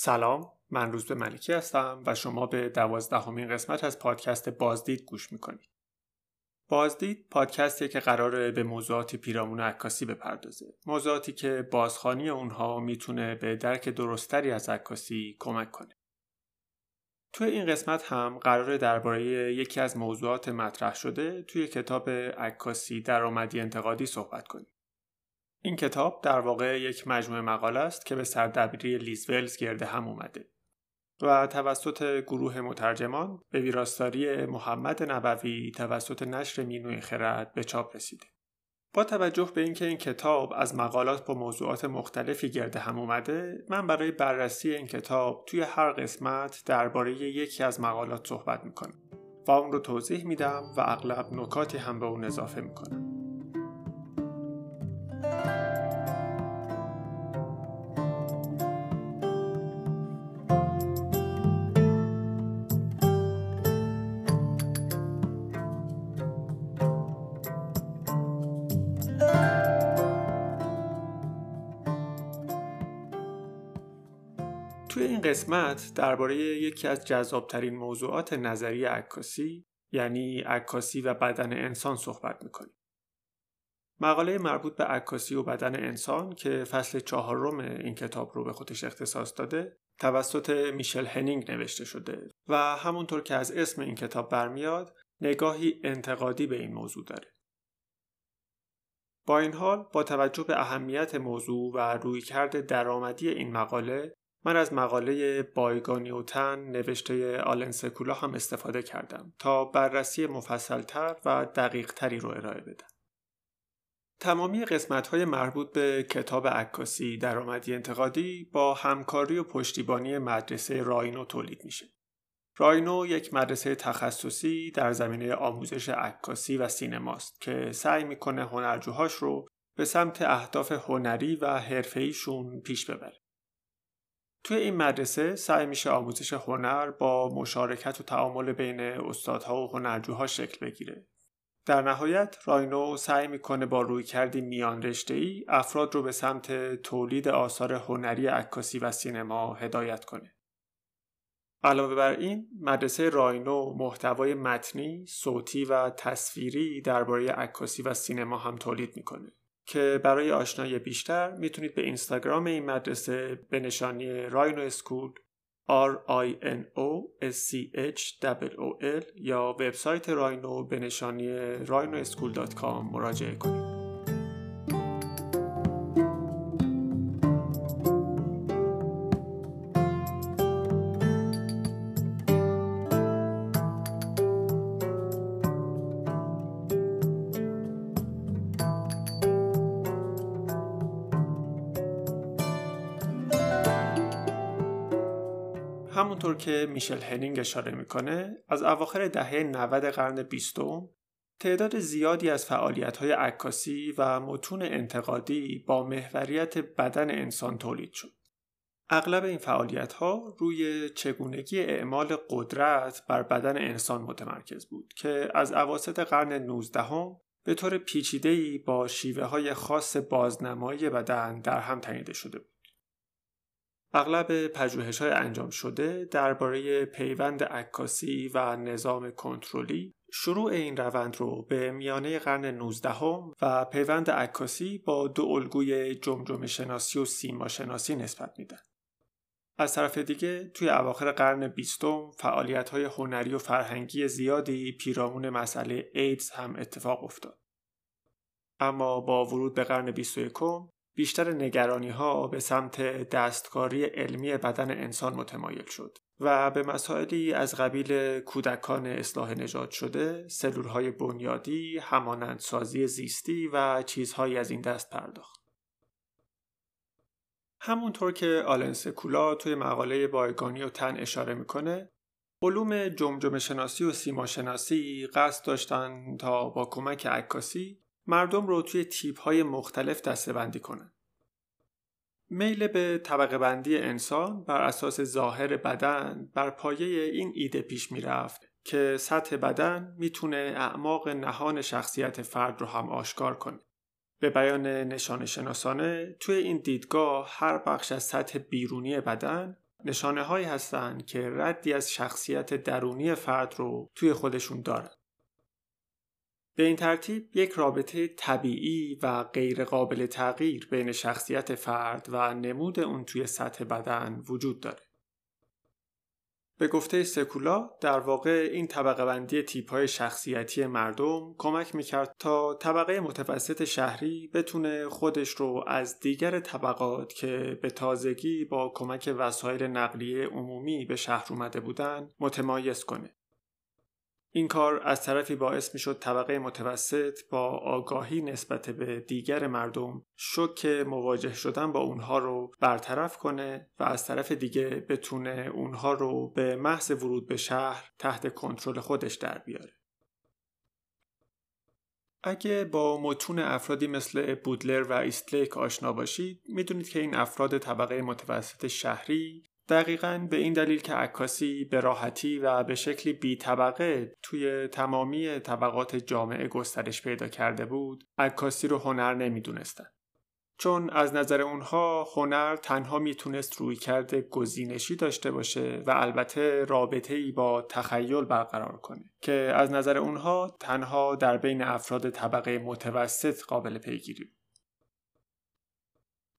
سلام من روز به ملکی هستم و شما به دوازدهمین قسمت از پادکست بازدید گوش می‌کنید. بازدید پادکستی که قراره به موضوعاتی پیرامون عکاسی بپردازه. موضوعاتی که بازخانی اونها می‌تونه به درک درستری از عکاسی کمک کنه. توی این قسمت هم قراره درباره یکی از موضوعات مطرح شده توی کتاب عکاسی درآمدی انتقادی صحبت کنیم. این کتاب در واقع یک مجموعه مقاله است که به سردبیری لیز ولز گرده هم اومده و توسط گروه مترجمان به ویراستاری محمد نبوی توسط نشر مینوی خرد به چاپ رسیده. با توجه به اینکه این کتاب از مقالات با موضوعات مختلفی گرده هم اومده من برای بررسی این کتاب توی هر قسمت درباره یکی از مقالات صحبت می‌کنم و اون رو توضیح میدم و اغلب نکاتی هم به اون اضافه می‌کنم این قسمت درباره یکی از جذابترین موضوعات نظری عکاسی یعنی عکاسی و بدن انسان صحبت می‌کنیم. مقاله مربوط به عکاسی و بدن انسان که فصل چهارم این کتاب رو به خودش اختصاص داده توسط میشل هنینگ نوشته شده و همونطور که از اسم این کتاب برمیاد نگاهی انتقادی به این موضوع داره. با این حال با توجه به اهمیت موضوع و رویکرد درآمدی این مقاله من از مقاله بایگانی و تن نوشته آلن سکولا هم استفاده کردم تا بررسی مفصلتر و دقیق تری رو ارائه بدم. تمامی قسمت های مربوط به کتاب عکاسی درآمدی انتقادی با همکاری و پشتیبانی مدرسه راینو تولید میشه. راینو یک مدرسه تخصصی در زمینه آموزش عکاسی و سینماست که سعی می‌کنه هنرجوهاش رو به سمت اهداف هنری و حرفه‌ایشون پیش ببره. توی این مدرسه سعی میشه آموزش هنر با مشارکت و تعامل بین استادها و هنرجوها شکل بگیره. در نهایت راینو سعی می‌کنه با روی کردی میان رشته ای افراد رو به سمت تولید آثار هنری عکاسی و سینما هدایت کنه. علاوه بر این مدرسه راینو محتوای متنی، صوتی و تصویری درباره عکاسی و سینما هم تولید می‌کنه. که برای آشنایی بیشتر می‌تونید به اینستاگرام این مدرسه به نشانی راینو اسکول R I N O S C H O L یا وبسایت راینو به نشانی rhinoeschool.com مراجعه کنید. که میشل هنینگ اشاره می‌کنه از اواخر دهه 90 قرن بیستم تعداد زیادی از فعالیت‌های عکاسی و متون انتقادی با محوریت بدن انسان تولید شد. اغلب این فعالیت ها روی چگونگی اعمال قدرت بر بدن انسان متمرکز بود که از عواسط قرن 19 به طور پیچیده‌ای با شیوه های خاص بازنمایی بدن در هم تنیده شده بود. اغلب پژوهش های انجام شده درباره پیوند عکاسی و نظام کنترلی شروع این روند رو به میانه قرن 19 و پیوند عکاسی با دو الگوی جمجمه شناسی و سیما شناسی نسبت میدن. از طرف دیگه توی اواخر قرن بیستم فعالیت های هنری و فرهنگی زیادی پیرامون مسئله ایدز هم اتفاق افتاد. اما با ورود به قرن 21 بیشتر نگرانی ها به سمت دستکاری علمی بدن انسان متمایل شد و به مسائلی از قبیل کودکان اصلاح نژاد شده، سلول های بنیادی، همانندسازی زیستی و چیزهایی از این دست پرداخت. همونطور که آلن سکولا توی مقاله بایگانی و تن اشاره می‌کنه علوم جمجمه شناسی و سیما شناسی قصد داشتن تا با کمک عکاسی مردم رو توی تیپ های مختلف دسته بندی کنن. میل به طبقه بندی انسان بر اساس ظاهر بدن بر پایه این ایده پیش می رفت که سطح بدن می‌تونه اعماق نهان شخصیت فرد رو هم آشکار کنه. به بیان نشان شناسانه توی این دیدگاه هر بخش از سطح بیرونی بدن نشانه هایی هستند که ردی از شخصیت درونی فرد رو توی خودشون دارن. به این ترتیب یک رابطه طبیعی و غیر قابل تغییر بین شخصیت فرد و نمود اون توی سطح بدن وجود داره. به گفته سکولا در واقع این طبقه بندی تیپ های شخصیتی مردم کمک می‌کرد تا طبقه متوسط شهری بتونه خودش رو از دیگر طبقات که به تازگی با کمک وسایل نقلیه عمومی به شهر اومده بودن متمایز کنه. این کار از طرفی باعث می شد طبقه متوسط با آگاهی نسبت به دیگر مردم شک مواجه شدن با اونها رو برطرف کنه و از طرف دیگه بتونه اونها رو به محض ورود به شهر تحت کنترل خودش در بیاره. اگه با متون افرادی مثل بودلر و ایستلیک آشنا باشید می‌دونید که این افراد طبقه متوسط شهری دقیقا به این دلیل که عکاسی به راحتی و به شکلی بی طبقه توی تمامی طبقات جامعه گسترش پیدا کرده بود عکاسی رو هنر نمی‌دونستن. چون از نظر اونها هنر تنها می‌تونست روی کرده گزینشی داشته باشه و البته رابطه ای با تخیل برقرار کنه که از نظر اونها تنها در بین افراد طبقه متوسط قابل پیگیری.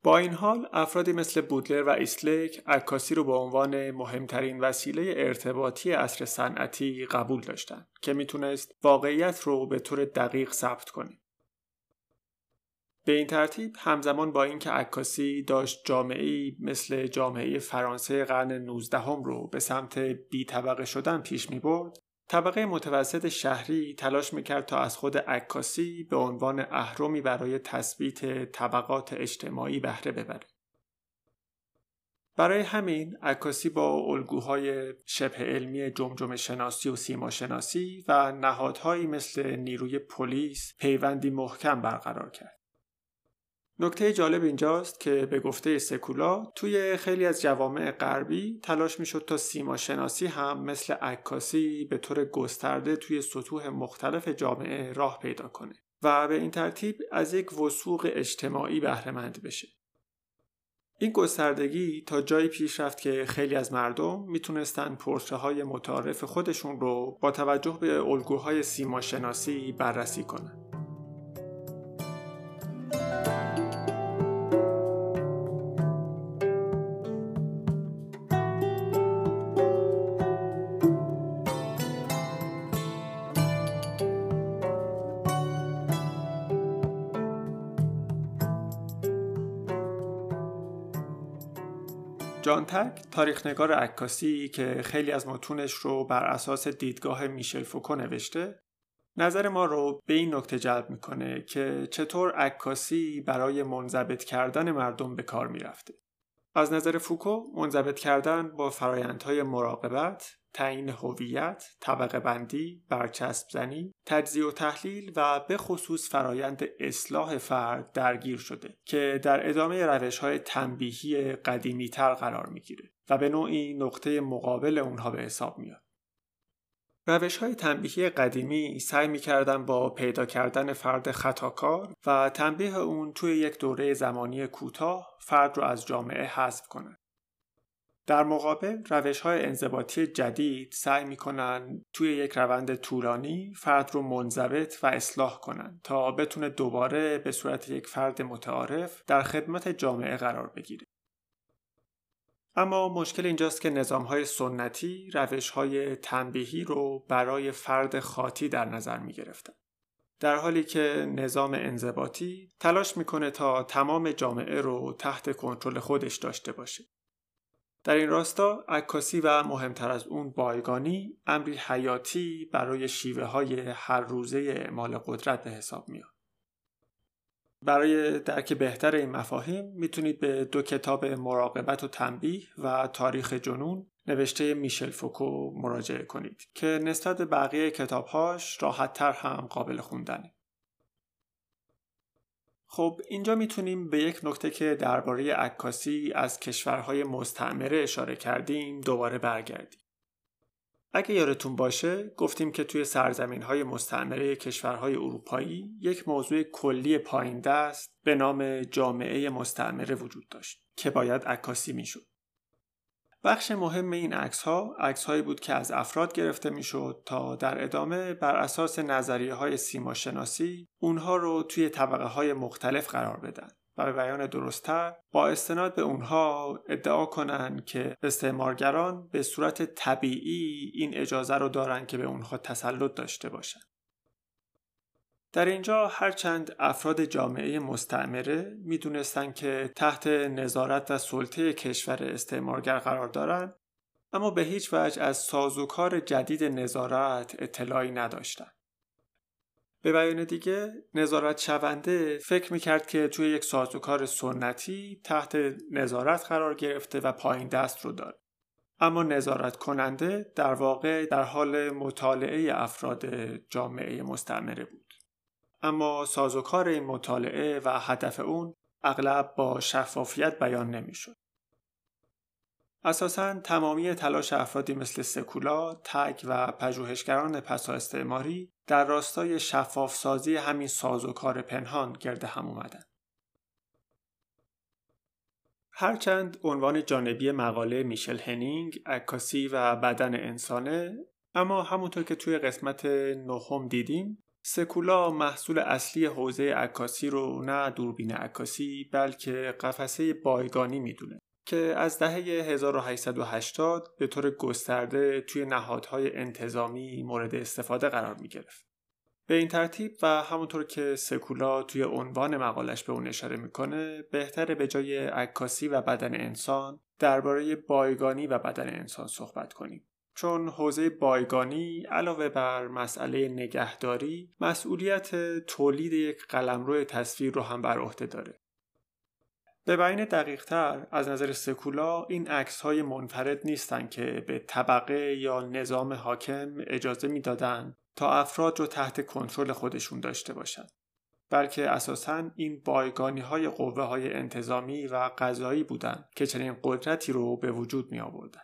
با این حال افرادی مثل بودلر و ایسلک عکاسی رو به عنوان مهمترین وسیله ارتباطی اصر صنعتی قبول داشتند که می‌تونست واقعیت رو به طور دقیق ثبت کنه. به این ترتیب همزمان با اینکه عکاسی داشت جامعه مثل جامعه فرانسه قرن 19 هم رو به سمت بی طبقه شدن پیش می برد طبقه متوسط شهری تلاش می‌کرد تا از خود عکاسی به عنوان اهرمی برای تثبیت طبقات اجتماعی بهره ببره. برای همین عکاسی با الگوهای شبه علمی جمجمه شناسی و سیما شناسی و نهادهایی مثل نیروی پلیس پیوندی محکم برقرار کرد. نکته جالب اینجاست که به گفته سکولا توی خیلی از جوامع غربی تلاش می‌شد تا سیما شناسی هم مثل عکاسی به طور گسترده توی سطوح مختلف جامعه راه پیدا کنه و به این ترتیب از یک وسوق اجتماعی بهرهمند بشه. این گستردگی تا جایی پیش رفت که خیلی از مردم می‌تونستن پرسه های متعارف خودشون رو با توجه به الگوهای سیما شناسی بررسی کنند. جان تک تاریخنگار عکاسی که خیلی از متونش رو بر اساس دیدگاه میشل فوکو نوشته نظر ما رو به این نکته جلب می‌کنه که چطور عکاسی برای منضبط کردن مردم به کار می‌رفته. از نظر فوکو منضبط کردن با فرایندهای مراقبت تعیین هویت، طبقه بندی، برچسب زنی، تجزیه و تحلیل و به خصوص فرایند اصلاح فرد درگیر شده که در ادامه روش های تنبیهی قدیمی تر قرار می‌گیره و به نوعی نقطه مقابل اونها به حساب میاد. روش های تنبیهی قدیمی سعی می‌کردن با پیدا کردن فرد خطاکار و تنبیه اون توی یک دوره زمانی کوتاه فرد رو از جامعه حذف کنند. در مقابل روش های انضباطی جدید سعی می‌کنن توی یک روند طولانی فرد رو منضبط و اصلاح کنن تا بتونه دوباره به صورت یک فرد متعارف در خدمت جامعه قرار بگیره. اما مشکل اینجاست که نظام های سنتی روش های تنبیهی رو برای فرد خاطی در نظر می گرفتن. در حالی که نظام انضباطی تلاش می‌کنه تا تمام جامعه رو تحت کنترل خودش داشته باشه. در این راستا عکاسی و مهمتر از اون بایگانی امری حیاتی برای شیوه های هر روزه اعمال قدرت به حساب میاد. برای درک بهتر این مفاهیم می‌تونید به دو کتاب مراقبت و تنبیه و تاریخ جنون نوشته میشل فوکو مراجعه کنید که نسبت بقیه کتابهاش راحت تر هم قابل خوندنه. خب اینجا می‌تونیم به یک نکته که درباره عکاسی از کشورهای مستعمره اشاره کردیم دوباره برگردیم. اگه یادتون باشه گفتیم که توی سرزمین های مستعمره کشورهای اروپایی یک موضوع کلی پایین دست به نام جامعه مستعمره وجود داشت که باید عکاسی می‌شد. بخش مهم این عکس ها عکس هایی بود که از افراد گرفته می‌شد تا در ادامه بر اساس نظریه های سیما شناسی اونها رو توی طبقه های مختلف قرار بدن و به بیان درستتر با استناد به اونها ادعا کنند که استعمارگران به صورت طبیعی این اجازه رو دارن که به اونها تسلط داشته باشند. در اینجا هرچند افراد جامعه مستعمره می‌دونستند که تحت نظارت و سلطه کشور استعمارگر قرار دارند اما به هیچ وجه از سازوکار جدید نظارت اطلاعی نداشتند. به بیان دیگه نظارت شونده فکر می‌کرد که توی یک سازوکار سنتی تحت نظارت قرار گرفته و پایین دست رو داره. اما نظارت کننده در واقع در حال مطالعه افراد جامعه مستعمره بود. اما سازوکار این مطالعه و هدف اون اغلب با شفافیت بیان نمی‌شد. اساسا تمامی تلاش افرادی مثل سکولا، تگ و پژوهشگران پسا استعماری در راستای شفاف سازی همین سازوکار پنهان گرد هم اومدن. هرچند عنوان جانبی مقاله میشل هنینگ عکاسی و بدن انسانه اما همونطور که توی قسمت نهم دیدیم سکولا محصول اصلی حوزه عکاسی رو نه دوربین عکاسی بلکه قفسه بایگانی می‌دونه که از دهه 1880 به طور گسترده توی نهادهای انتظامی مورد استفاده قرار می گرفت. به این ترتیب و همونطور که سکولا توی عنوان مقالش به اون اشاره می‌کنه بهتره به جای عکاسی و بدن انسان درباره بایگانی و بدن انسان صحبت کنیم. چون حوزه بایگانی علاوه بر مسئله نگهداری مسئولیت تولید یک قلمرو تصویر رو هم بر عهده داره به بیان دقیق تر از نظر سکولا این عکس های منفرد نیستند که به طبقه یا نظام حاکم اجازه می‌دادند تا افراد رو تحت کنترل خودشون داشته باشند بلکه اساسا این بایگانی های قوه های انتظامی و قضایی بودند که چنین قدرتی رو به وجود می آوردن.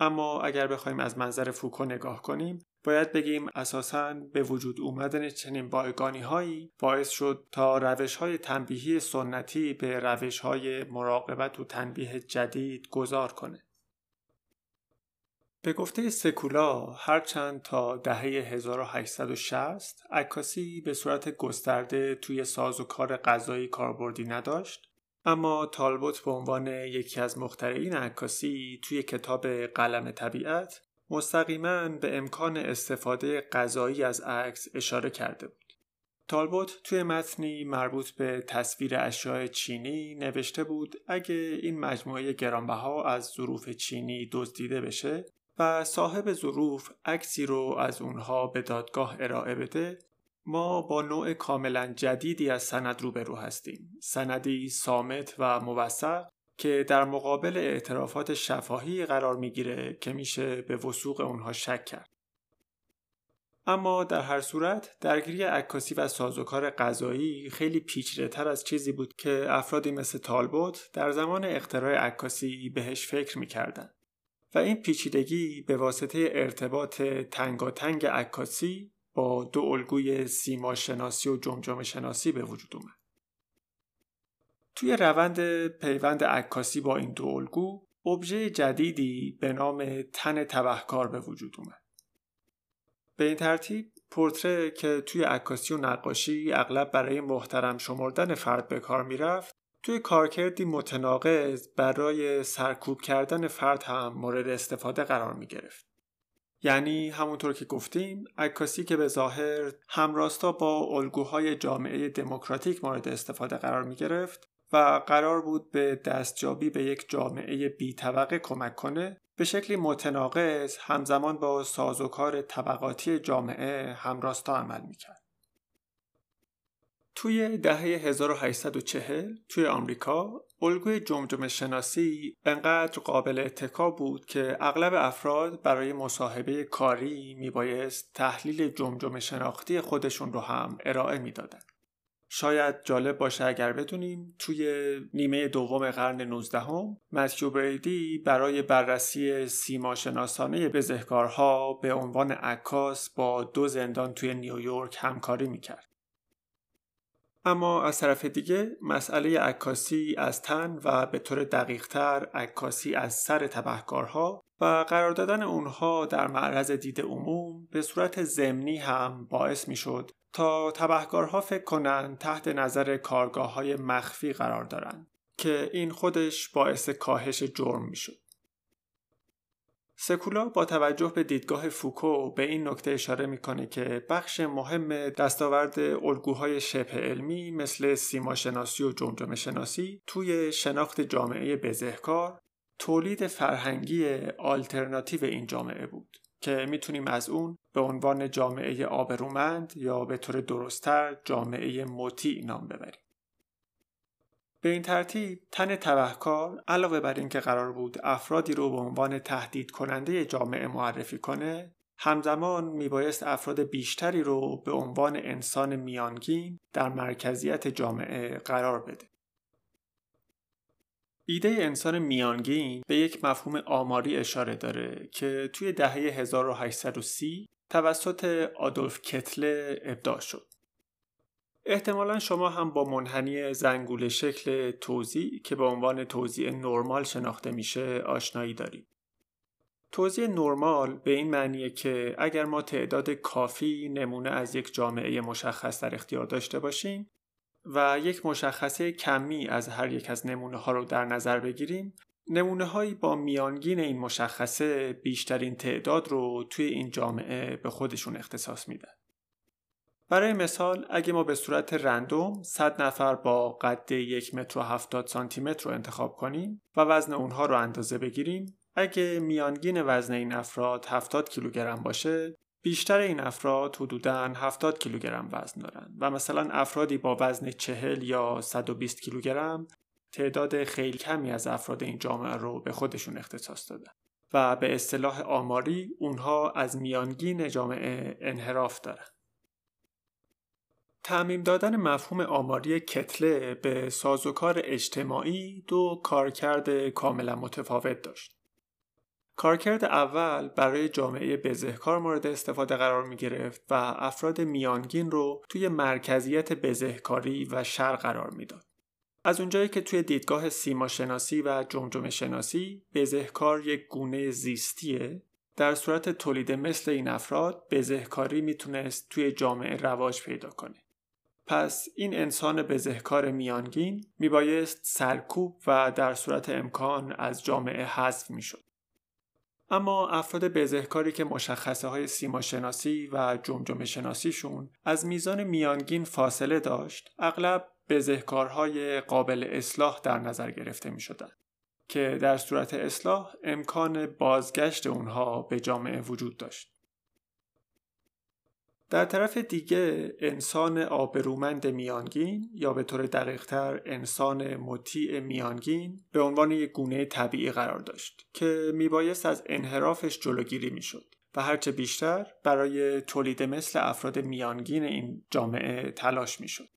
اما اگر بخوایم از منظر فوکو نگاه کنیم باید بگیم اساساً به وجود اومدن چنین بایگانی هایی باعث شد تا روش های تنبیهی سنتی به روش های مراقبت و تنبیه جدید گذار کنه. به گفته سکولا هرچند تا دهه 1860 عکاسی به صورت گسترده توی ساز و کار غذایی کاربردی نداشت اما تالبوت به عنوان یکی از مخترعین عکاسی توی کتاب قلم طبیعت مستقیما به امکان استفاده غذایی از عکس اشاره کرده بود. تالبوت توی متنی مربوط به تصویر اشیاء چینی نوشته بود اگه این مجموعه گرانبها از ظروف چینی دزدیده بشه و صاحب ظروف عکسی رو از اونها به دادگاه ارائه بده ما با نوع کاملا جدیدی از سند روبرو هستیم. سندی سامت و موثق که در مقابل اعترافات شفاهی قرار می‌گیره که میشه به وسوق اونها شک کرد. اما در هر صورت درگیری عکاسی و سازوکار غذایی خیلی پیچیده تر از چیزی بود که افرادی مثل تالبوت در زمان اختراع عکاسی بهش فکر می‌کردن و این پیچیدگی به واسطه ارتباط تنگاتنگ عکاسی دو الگوی سیما شناسی و جمجمه شناسی به وجود اومد. توی روند پیوند عکاسی با این دو الگو ابژه جدیدی به نام تن تبهکار به وجود اومد. به این ترتیب پورتره که توی عکاسی و نقاشی اغلب برای محترم شمردن فرد به کار می‌رفت توی کارکردی متناقض برای سرکوب کردن فرد هم مورد استفاده قرار می گرفت. یعنی همونطور که گفتیم عکاسی که به ظاهر همراستا با الگوهای جامعه دموکراتیک مورد استفاده قرار می گرفت و قرار بود به دستجابی به یک جامعه بی طبقه کمک کنه به شکلی متناقض همزمان با سازوکار طبقاتی جامعه همراستا عمل می‌کرد. توی دهه 1840 توی آمریکا الگوی جمجمه شناسی انقدر قابل اتکا بود که اغلب افراد برای مصاحبه کاری میبایست تحلیل جمجمه شناختی خودشون رو هم ارائه می‌دادند. شاید جالب باشه اگر بدونیم توی نیمه دوم قرن 19 هم بریدی برای بررسی سیما شناسانه بزهکارها به عنوان عکاس با دو زندان توی نیویورک همکاری می‌کرد. اما از طرف دیگه مسئله عکاسی از تن و به طور دقیقتر عکاسی از سر تبهکارها و قرار دادن اونها در معرض دید عموم به صورت زمینی هم باعث می شد تا تبهکارها فکر کنند تحت نظر کارگاه های مخفی قرار دارند که این خودش باعث کاهش جرم می شد. سکولا با توجه به دیدگاه فوکو به این نکته اشاره می‌کنه که بخش مهم دستاورد الگوهای شبه علمی مثل سیماشناسی و جمجمه شناسی توی شناخت جامعه بزهکار تولید فرهنگی آلترناتیو این جامعه بود که می‌تونیم از اون به عنوان جامعه آبرومند یا به طور درستتر جامعه مطیع نام ببریم. به این ترتیب تن تبهکار علاوه بر اینکه قرار بود افرادی رو به عنوان تهدید کننده جامعه معرفی کنه همزمان میبایست افراد بیشتری رو به عنوان انسان میانگین در مرکزیت جامعه قرار بده. ایده انسان میانگین به یک مفهوم آماری اشاره داره که توی دهه 1830 توسط آدولف کتله ابداع شد. احتمالا شما هم با منحنی زنگوله شکل توزیع که به عنوان توزیع نرمال شناخته میشه آشنایی دارید. توزیع نرمال به این معنیه که اگر ما تعداد کافی نمونه از یک جامعه مشخص در اختیار داشته باشیم و یک مشخصه کمی از هر یک از نمونه ها رو در نظر بگیریم نمونه هایی با میانگین این مشخصه بیشترین تعداد رو توی این جامعه به خودشون اختصاص میدن. برای مثال اگه ما به صورت رندوم 100 نفر با قد یک متر و 70 سانتی متر رو انتخاب کنیم و وزن اونها رو اندازه بگیریم اگه میانگین وزن این افراد 70 کیلوگرم باشه بیشتر این افراد حدوداً 70 کیلوگرم وزن دارند و مثلا افرادی با وزن 40 یا 120 کیلوگرم تعداد خیلی کمی از افراد این جامعه رو به خودشون اختصاص دادن و به اصطلاح آماری اونها از میانگین جامعه انحراف دارن. تعمیم دادن مفهوم آماری کتله به سازوکار اجتماعی دو کارکرد کاملا متفاوت داشت. کارکرد اول برای جامعه بزهکار مورد استفاده قرار می گرفت و افراد میانگین رو توی مرکزیت بزهکاری و شر قرار می‌داد. از اونجایی که توی دیدگاه سیما شناسی و جمجمه شناسی بزهکار یک گونه زیستیه در صورت تولید مثل این افراد بزهکاری می‌تونست توی جامعه رواج پیدا کنه. پس این انسان بزهکار میانگین میبایست سرکوب و در صورت امکان از جامعه حذف می‌شد. اما افراد بزهکاری که مشخصه های سیما شناسی و جمجمه شناسیشون از میزان میانگین فاصله داشت اغلب بزهکارهای قابل اصلاح در نظر گرفته می شدن. که در صورت اصلاح امکان بازگشت اونها به جامعه وجود داشت. در طرف دیگه انسان آبرومند میانگین یا به طور دقیقتر انسان مطیع میانگین به عنوان یک گونه طبیعی قرار داشت که میبایست از انحرافش جلوگیری می‌شد و هرچه بیشتر برای تولید مثل افراد میانگین این جامعه تلاش می‌شد.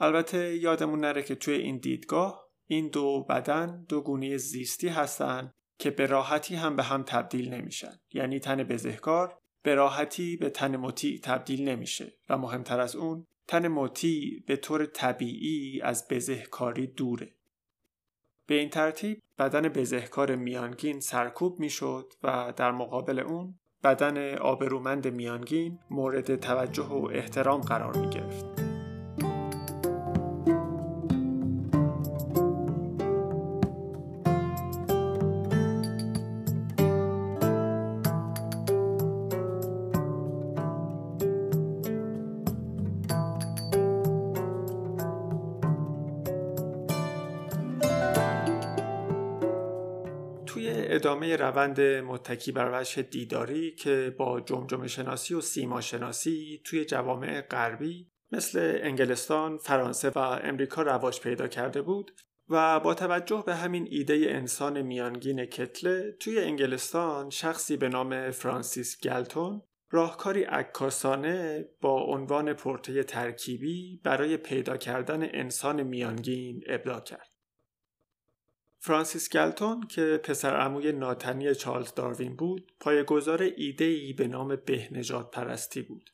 البته یادمون نره که توی این دیدگاه این دو بدن دو گونه زیستی هستند که به راحتی هم به هم تبدیل نمیشن یعنی تن بزهکار به راحتی به تن مطیع تبدیل نمیشه و مهمتر از اون تن مطیع به طور طبیعی از بزهکاری دوره. به این ترتیب بدن بزهکار میانگین سرکوب می‌شد و در مقابل اون بدن آبرومند میانگین مورد توجه و احترام قرار می گرفت. روند متکی بر وجه دیداری که با جمجمه شناسی و سیما شناسی توی جوامع غربی مثل انگلستان، فرانسه و امریکا رواج پیدا کرده بود و با توجه به همین ایده انسان میانگین کتله توی انگلستان شخصی به نام فرانسیس گلتون راهکاری عکاسانه با عنوان پرته ترکیبی برای پیدا کردن انسان میانگین ابداع کرد. فرانسیس گلتون که پسر عموی ناتنی چارلز داروین بود پایگزار ایده ای به نام بهنجات پرستی بود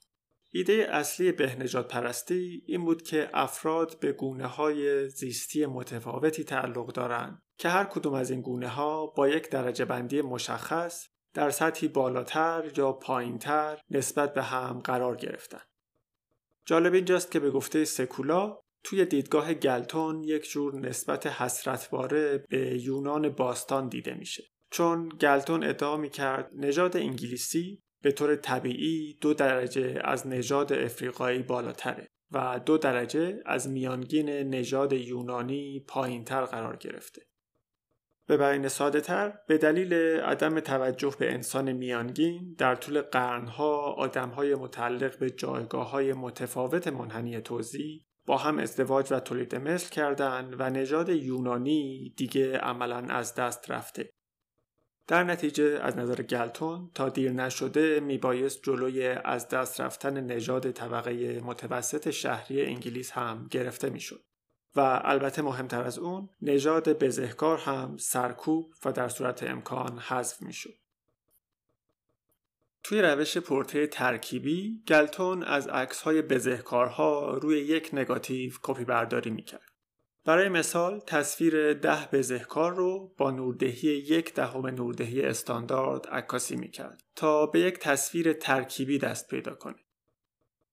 ایده اصلی بهنجات پرستی این بود که افراد به گونه های زیستی متفاوتی تعلق دارند که هر کدوم از این گونه ها با یک درجه بندی مشخص در سطحی بالاتر یا پایینتر نسبت به هم قرار گرفتن. جالب اینجاست که به گفته سکولا توی دیدگاه گلتون یک جور نسبت حسرتباره به یونان باستان دیده میشه. چون گلتون ادعا می‌کرد نژاد انگلیسی به طور طبیعی دو درجه از نژاد افریقایی بالاتره و دو درجه از میانگین نژاد یونانی پایینتر قرار گرفته. به بیان ساده تر به دلیل عدم توجه به انسان میانگین در طول قرنها آدمهای متعلق به جایگاه های متفاوت منحنی توزیع با هم ازدواج و تولید مثل کردند و نژاد یونانی دیگه عملا از دست رفته. در نتیجه از نظر گلتون تا دیر نشده میبایست جلوی از دست رفتن نژاد طبقه متوسط شهری انگلیس هم گرفته می‌شد. و البته مهمتر از اون نژاد بزهکار هم سرکوب و در صورت امکان حذف می‌شد. توی روش پورتری ترکیبی گلتون از عکس های بزهکارها روی یک نگاتیو کپی برداری می‌کرد برای مثال تصویر ده بزهکار رو با نوردهی یک دهم نوردهی استاندارد عکاسی می‌کرد تا به یک تصویر ترکیبی دست پیدا کنه.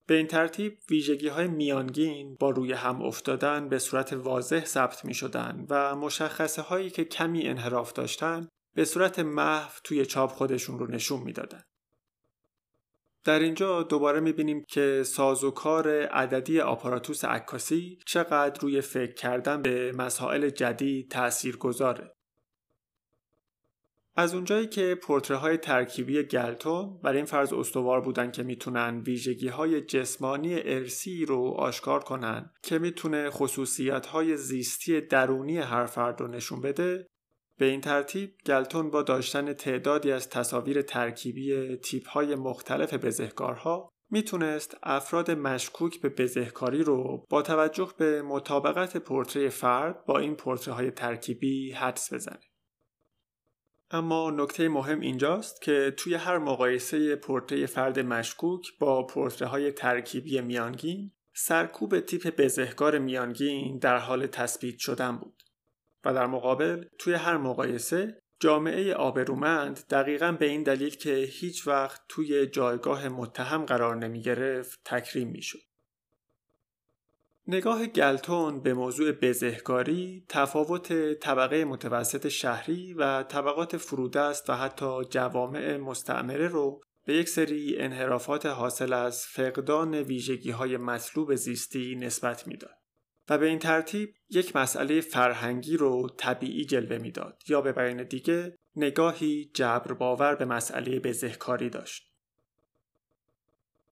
به این ترتیب ویژگی های میانگین با روی هم افتادن به صورت واضح ثبت می شدن و مشخصه هایی که کمی انحراف داشتن به صورت محو توی چاپ خودشون رو نشون می‌دادن. در اینجا دوباره می‌بینیم که سازوکار عددی آپاراتوس عکاسی چقدر روی فکر کردن به مسائل جدید تأثیر گذاره. از اونجایی که پورتره های ترکیبی گلتون برای این فرض استوار بودن که می‌تونن ویژگی های جسمانی ارسی رو آشکار کنن که می‌تونه خصوصیت های زیستی درونی هر فرد رو نشون بده به این ترتیب گلتون با داشتن تعدادی از تصاویر ترکیبی تیپ های مختلف بزهکارها می‌تونست افراد مشکوک به بزهکاری رو با توجه به مطابقت پورتری فرد با این پورتره های ترکیبی حدس بزنه. اما نکته مهم اینجاست که توی هر مقایسه پورتری فرد مشکوک با پورتره های ترکیبی میانگین سرکوب تیپ بزهکار میانگین در حال تثبیت شدن بود. و در مقابل توی هر مقایسه جامعه آبرومند دقیقا به این دلیل که هیچ وقت توی جایگاه متهم قرار نمی گرفت تکریم می شد. نگاه گلتون به موضوع بزهکاری تفاوت طبقه متوسط شهری و طبقات فرودست و حتی جوامع مستعمره رو به یک سری انحرافات حاصل از فقدان ویژگی های مطلوب زیستی نسبت می‌داد. و به این ترتیب یک مسئله فرهنگی رو طبیعی جلوه می‌داد یا به بیان دیگه نگاهی جبر باور به مسئله بزهکاری داشت.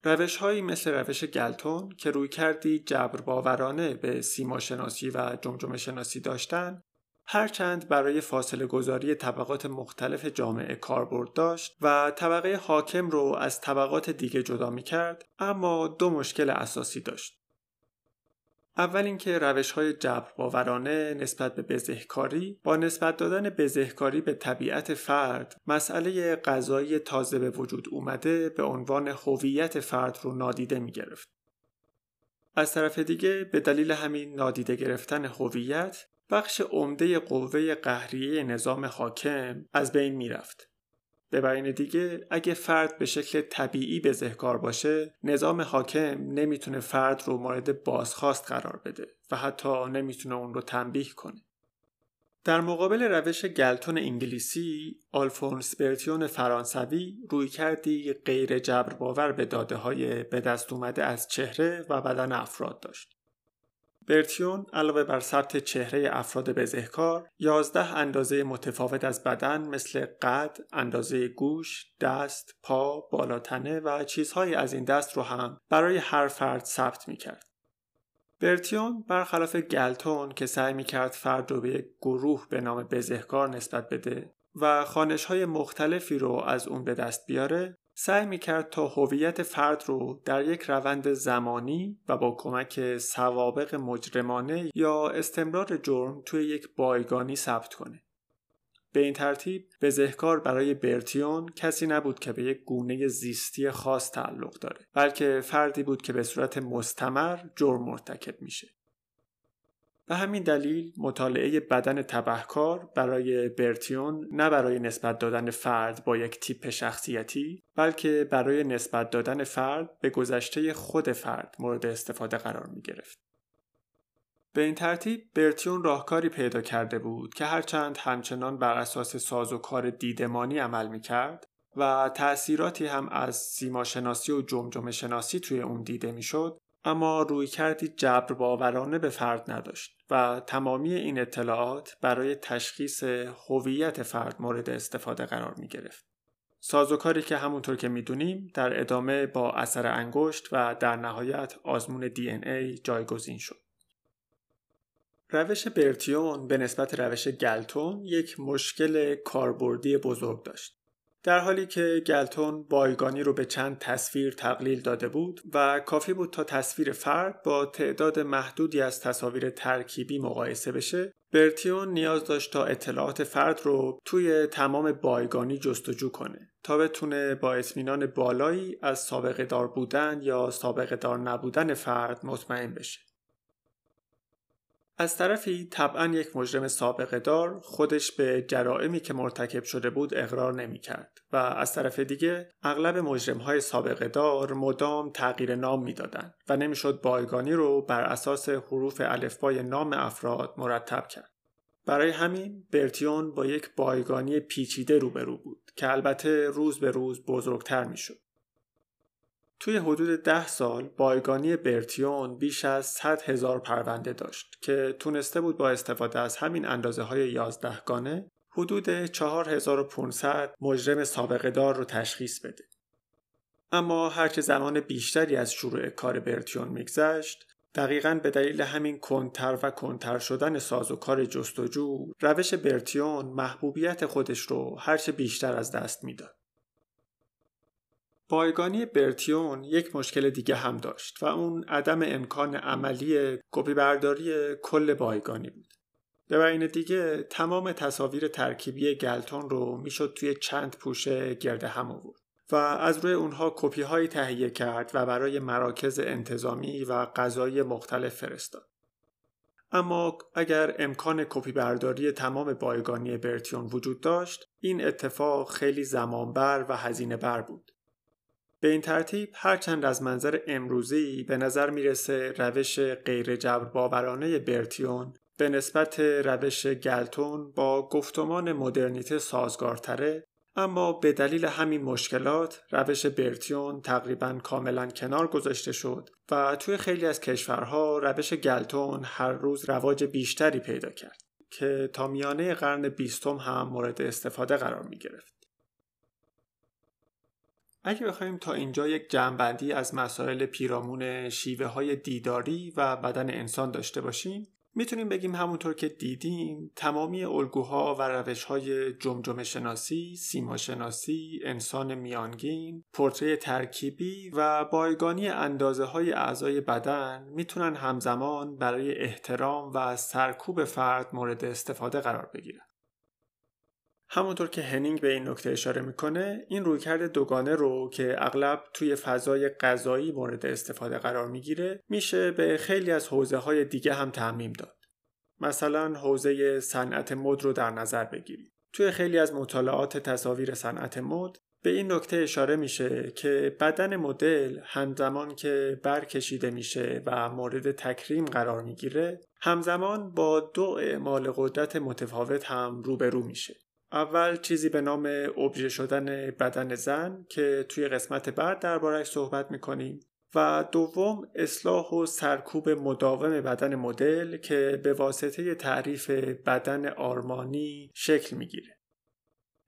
روش هایی مثل روش گلتون که روی کردی جبر باورانه به سیما شناسی و جمجمه شناسی داشتن هرچند برای فاصله گذاری طبقات مختلف جامعه کاربرد داشت و طبقه حاکم رو از طبقات دیگه جدا می کرد اما دو مشکل اساسی داشت. اول اینکه روش های جبر باورانه نسبت به بزهکاری با نسبت دادن بزهکاری به طبیعت فرد مسئله غذایی تازه به وجود اومده به عنوان هویت فرد رو نادیده می گرفت. از طرف دیگه به دلیل همین نادیده گرفتن هویت بخش عمده قوه قهریه نظام حاکم از بین می به بیان دیگه اگه فرد به شکل طبیعی به ذهکار باشه نظام حاکم نمی‌تونه فرد رو مورد بازخواست قرار بده و حتی نمی‌تونه اون رو تنبیه کنه. در مقابل روش گلتون انگلیسی، آلفونس برتیون فرانسوی روی کردی غیر جبر باور به داده های به دست اومده از چهره و بدن افراد داشت. برتیون علاوه بر ثبت چهره افراد بزهکار یازده اندازه متفاوت از بدن مثل قد، اندازه گوش، دست، پا، بالاتنه و چیزهایی از این دست رو هم برای هر فرد ثبت می کرد. برتیون برخلاف گلتون که سعی می کرد فرد رو به یک گروه به نام بزهکار نسبت بده و خانش های مختلفی رو از اون به دست بیاره سعی می‌کرد تا هویت فرد رو در یک روند زمانی و با کمک سوابق مجرمانه یا استمرار جرم توی یک بایگانی ثبت کنه. به این ترتیب بزهکار برای برتیون کسی نبود که به یک گونه زیستی خاص تعلق داره بلکه فردی بود که به صورت مستمر جرم مرتکب میشه به همین دلیل مطالعه بدن تبهکار برای برتیون نه برای نسبت دادن فرد با یک تیپ شخصیتی بلکه برای نسبت دادن فرد به گذشته خود فرد مورد استفاده قرار می گرفت. به این ترتیب برتیون راهکاری پیدا کرده بود که هرچند همچنان بر اساس ساز و کار دیدمانی عمل می کرد و تأثیراتی هم از سیماشناسی و جمجمه شناسی توی اون دیده می‌شد اما روی کردی جبر باورانه به فرد نداشت و تمامی این اطلاعات برای تشخیص هویت فرد مورد استفاده قرار می گرفت. سازوکاری که همونطور که می‌دونیم در ادامه با اثر انگشت و در نهایت آزمون دی ای جایگزین شد. روش برتیون به نسبت روش گلتون یک مشکل کاربردی بزرگ داشت. در حالی که گلتون بایگانی رو به چند تصویر تقلیل داده بود و کافی بود تا تصویر فرد با تعداد محدودی از تصاویر ترکیبی مقایسه بشه برتیون نیاز داشت تا اطلاعات فرد رو توی تمام بایگانی جستجو کنه تا بتونه با اطمینان بالایی از سابقه دار بودن یا سابقه دار نبودن فرد مطمئن بشه. از طرفی طبعا یک مجرم سابقه دار خودش به جرائمی که مرتکب شده بود اقرار نمی کرد و از طرف دیگه اغلب مجرم های سابقه دار مدام تغییر نام می‌دادند و نمی‌شد بایگانی رو بر اساس حروف الفبای نام افراد مرتب کرد. برای همین برتیون با یک بایگانی پیچیده روبرو بود که البته روز به روز بزرگتر می‌شد. توی حدود ده سال بایگانی برتیون بیش از 100 هزار پرونده داشت که تونسته بود با استفاده از همین اندازه های 11 گانه حدود 4500 مجرم سابقه دار رو تشخیص بده. اما هرچه زمان بیشتری از شروع کار برتیون میگذشت دقیقا به دلیل همین کنتر و کنتر شدن ساز و کار جستجو روش برتیون محبوبیت خودش رو هرچه بیشتر از دست می‌داد. بایگانی برتیون یک مشکل دیگه هم داشت و اون عدم امکان عملی کپی برداری کل بایگانی بود. به بیان دیگه تمام تصاویر ترکیبی گلتون رو می‌شد توی چند پوشه گرده هم آورد و از روی اونها کپی هایی تهیه کرد و برای مراکز انتظامی و غذایی مختلف فرستاد. اما اگر امکان کپی برداری تمام بایگانی برتیون وجود داشت این اتفاق خیلی زمانبر و هزینه بر بود به این ترتیب هرچند از منظر امروزی به نظر می‌رسه روش غیر جبر باورانه برتیون به نسبت روش گلتون با گفتمان مدرنیته سازگارتره اما به دلیل همین مشکلات روش برتیون تقریبا کاملا کنار گذاشته شد و توی خیلی از کشورها روش گلتون هر روز رواج بیشتری پیدا کرد که تا میانه قرن بیستم هم مورد استفاده قرار می گرفت. اگه بخوایم تا اینجا یک جمعبندی از مسائل پیرامون شیوه های دیداری و بدن انسان داشته باشیم می‌تونیم بگیم همونطور که دیدیم تمامی الگوها و روش های جمجمه شناسی، سیما شناسی، انسان میانگین، پورتری ترکیبی و بایگانی اندازه های اعضای بدن می‌تونن همزمان برای احترام و سرکوب فرد مورد استفاده قرار بگیرن. همونطور که هنینگ به این نکته اشاره می‌کنه این رویکرد دوگانه رو که اغلب توی فضای غذایی مورد استفاده قرار می‌گیره میشه به خیلی از حوزه های دیگه هم تعمیم داد. مثلا حوزه صنعت مد رو در نظر بگیرید توی خیلی از مطالعات تصاویر صنعت مد به این نکته اشاره میشه که بدن مدل همزمان که برکشیده میشه و مورد تکریم قرار می‌گیره همزمان با دو اعمال قدرت متفاوت هم روبرو میشه. اول چیزی به نام ابژه شدن بدن زن که توی قسمت بعد دربارش صحبت می‌کنیم و دوم اصلاح و سرکوب مداوم بدن مدل که به واسطه تعریف بدن آرمانی شکل می‌گیره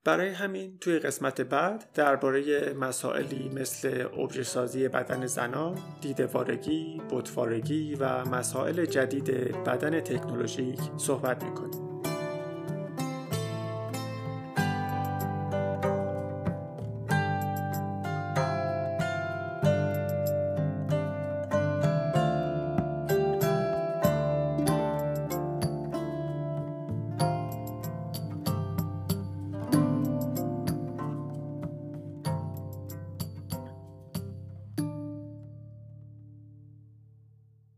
برای همین توی قسمت بعد درباره مسائلی مثل ابژه سازی بدن زنان، دیدوارگی، بطفارگی و مسائل جدید بدن تکنولوژیک صحبت می‌کنیم.